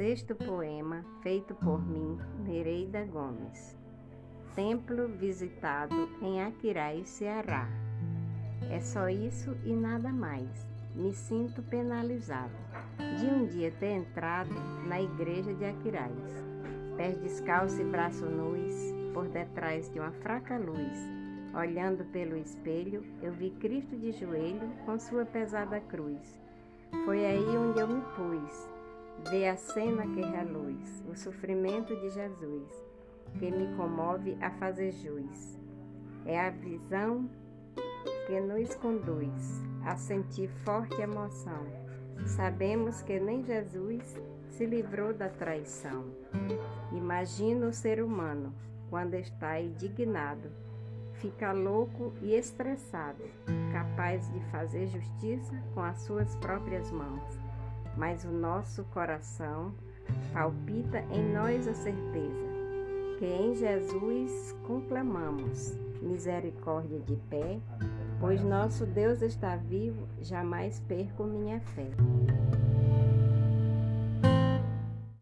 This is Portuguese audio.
Sexto poema feito por mim, Nereida Gomes. Templo visitado em Aquiraz, Ceará. É só isso e nada mais. Me sinto penalizado de um dia ter entrado na igreja de Aquiraz. Pés descalços e braços nus, por detrás de uma fraca luz. Olhando pelo espelho, eu vi Cristo de joelho com sua pesada cruz. Foi aí onde eu me pus, ver a cena que reluz, o sofrimento de Jesus, que me comove a fazer jus. É a visão que nos conduz a sentir forte emoção. Sabemos que nem Jesus se livrou da traição. Imagina o ser humano quando está indignado, fica louco e estressado, capaz de fazer justiça com as suas próprias mãos. Mas o nosso coração palpita em nós a certeza que em Jesus conclamamos misericórdia de pé, pois nosso Deus está vivo, jamais perco minha fé.